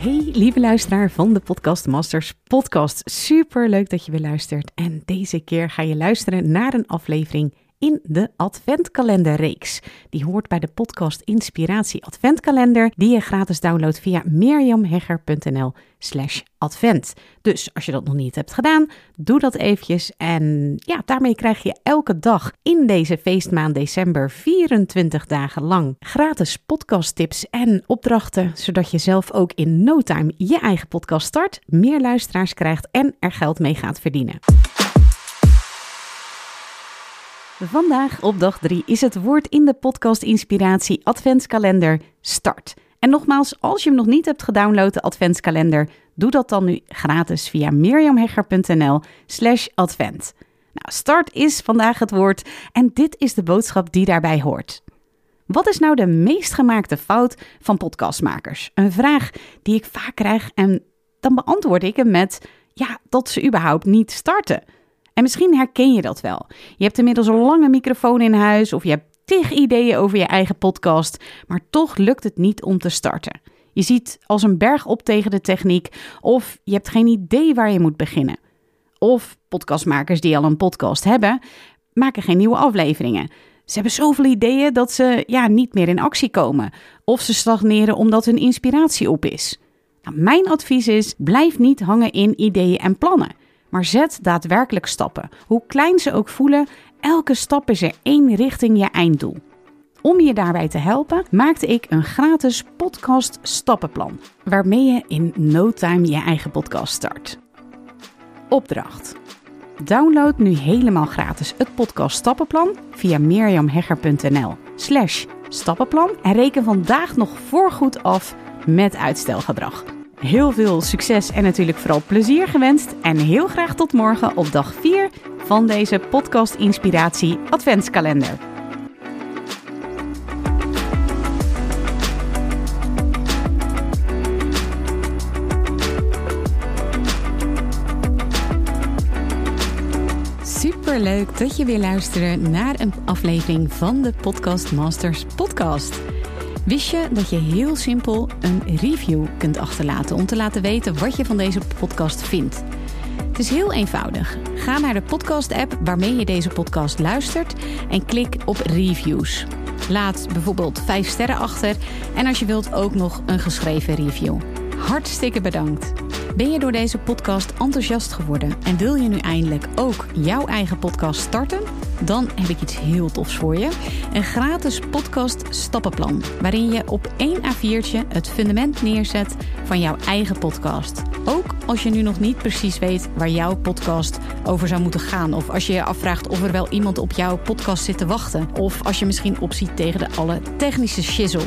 Hey, lieve luisteraar van de Podcast Masters podcast. Super leuk dat je weer luistert. En deze keer ga je luisteren naar een aflevering in de Adventkalenderreeks. Die hoort bij de podcast Inspiratie Adventkalender, die je gratis downloadt via mirjamhegger.nl slash advent. Dus als je dat nog niet hebt gedaan, doe dat eventjes. En ja, daarmee krijg je elke dag in deze feestmaand december 24 dagen lang gratis podcasttips en opdrachten, zodat je zelf ook in no time je eigen podcast start, meer luisteraars krijgt en er geld mee gaat verdienen. Vandaag op dag 3 is het woord in de podcast Inspiratie Adventskalender start. En nogmaals, als je hem nog niet hebt gedownload, de Adventskalender, doe dat dan nu gratis via mirjamhegger.nl slash advent. Nou, start is vandaag het woord en dit is de boodschap die daarbij hoort. Wat is nou de meest gemaakte fout van podcastmakers? Een vraag die ik vaak krijg en dan beantwoord ik hem met ja, dat ze überhaupt niet starten. En misschien herken je dat wel. Je hebt inmiddels een lange microfoon in huis of je hebt tig ideeën over je eigen podcast, maar toch lukt het niet om te starten. Je ziet als een berg op tegen de techniek of je hebt geen idee waar je moet beginnen. Of podcastmakers die al een podcast hebben, maken geen nieuwe afleveringen. Ze hebben zoveel ideeën dat ze ja, niet meer in actie komen. Of ze stagneren omdat hun inspiratie op is. Nou, mijn advies is: blijf niet hangen in ideeën en plannen maar zet daadwerkelijk stappen. Hoe klein ze ook voelen, elke stap is er één richting je einddoel. Om je daarbij te helpen, maakte ik een gratis podcast stappenplan, waarmee je in no time je eigen podcast start. Opdracht. Download nu helemaal gratis het podcast stappenplan via mirjamhegger.nl slash stappenplan en reken vandaag nog voorgoed af met uitstelgedrag. Heel veel succes en natuurlijk vooral plezier gewenst. En heel graag tot morgen op dag 4 van deze podcast Inspiratie Adventskalender. Super leuk dat je weer luistert naar een aflevering van de Podcast Masters podcast. Wist je dat je heel simpel een review kunt achterlaten om te laten weten wat je van deze podcast vindt? Het is heel eenvoudig. Ga naar de podcast-app waarmee je deze podcast luistert en klik op reviews. Laat bijvoorbeeld 5 sterren achter en als je wilt ook nog een geschreven review. Hartstikke bedankt. Ben je door deze podcast enthousiast geworden en wil je nu eindelijk ook jouw eigen podcast starten? Dan heb ik iets heel tofs voor je. Een gratis podcast stappenplan. Waarin je op één A4'tje het fundament neerzet van jouw eigen podcast. Ook als je nu nog niet precies weet waar jouw podcast over zou moeten gaan. Of als je je afvraagt of er wel iemand op jouw podcast zit te wachten. Of als je misschien opziet tegen de alle technische shizzle.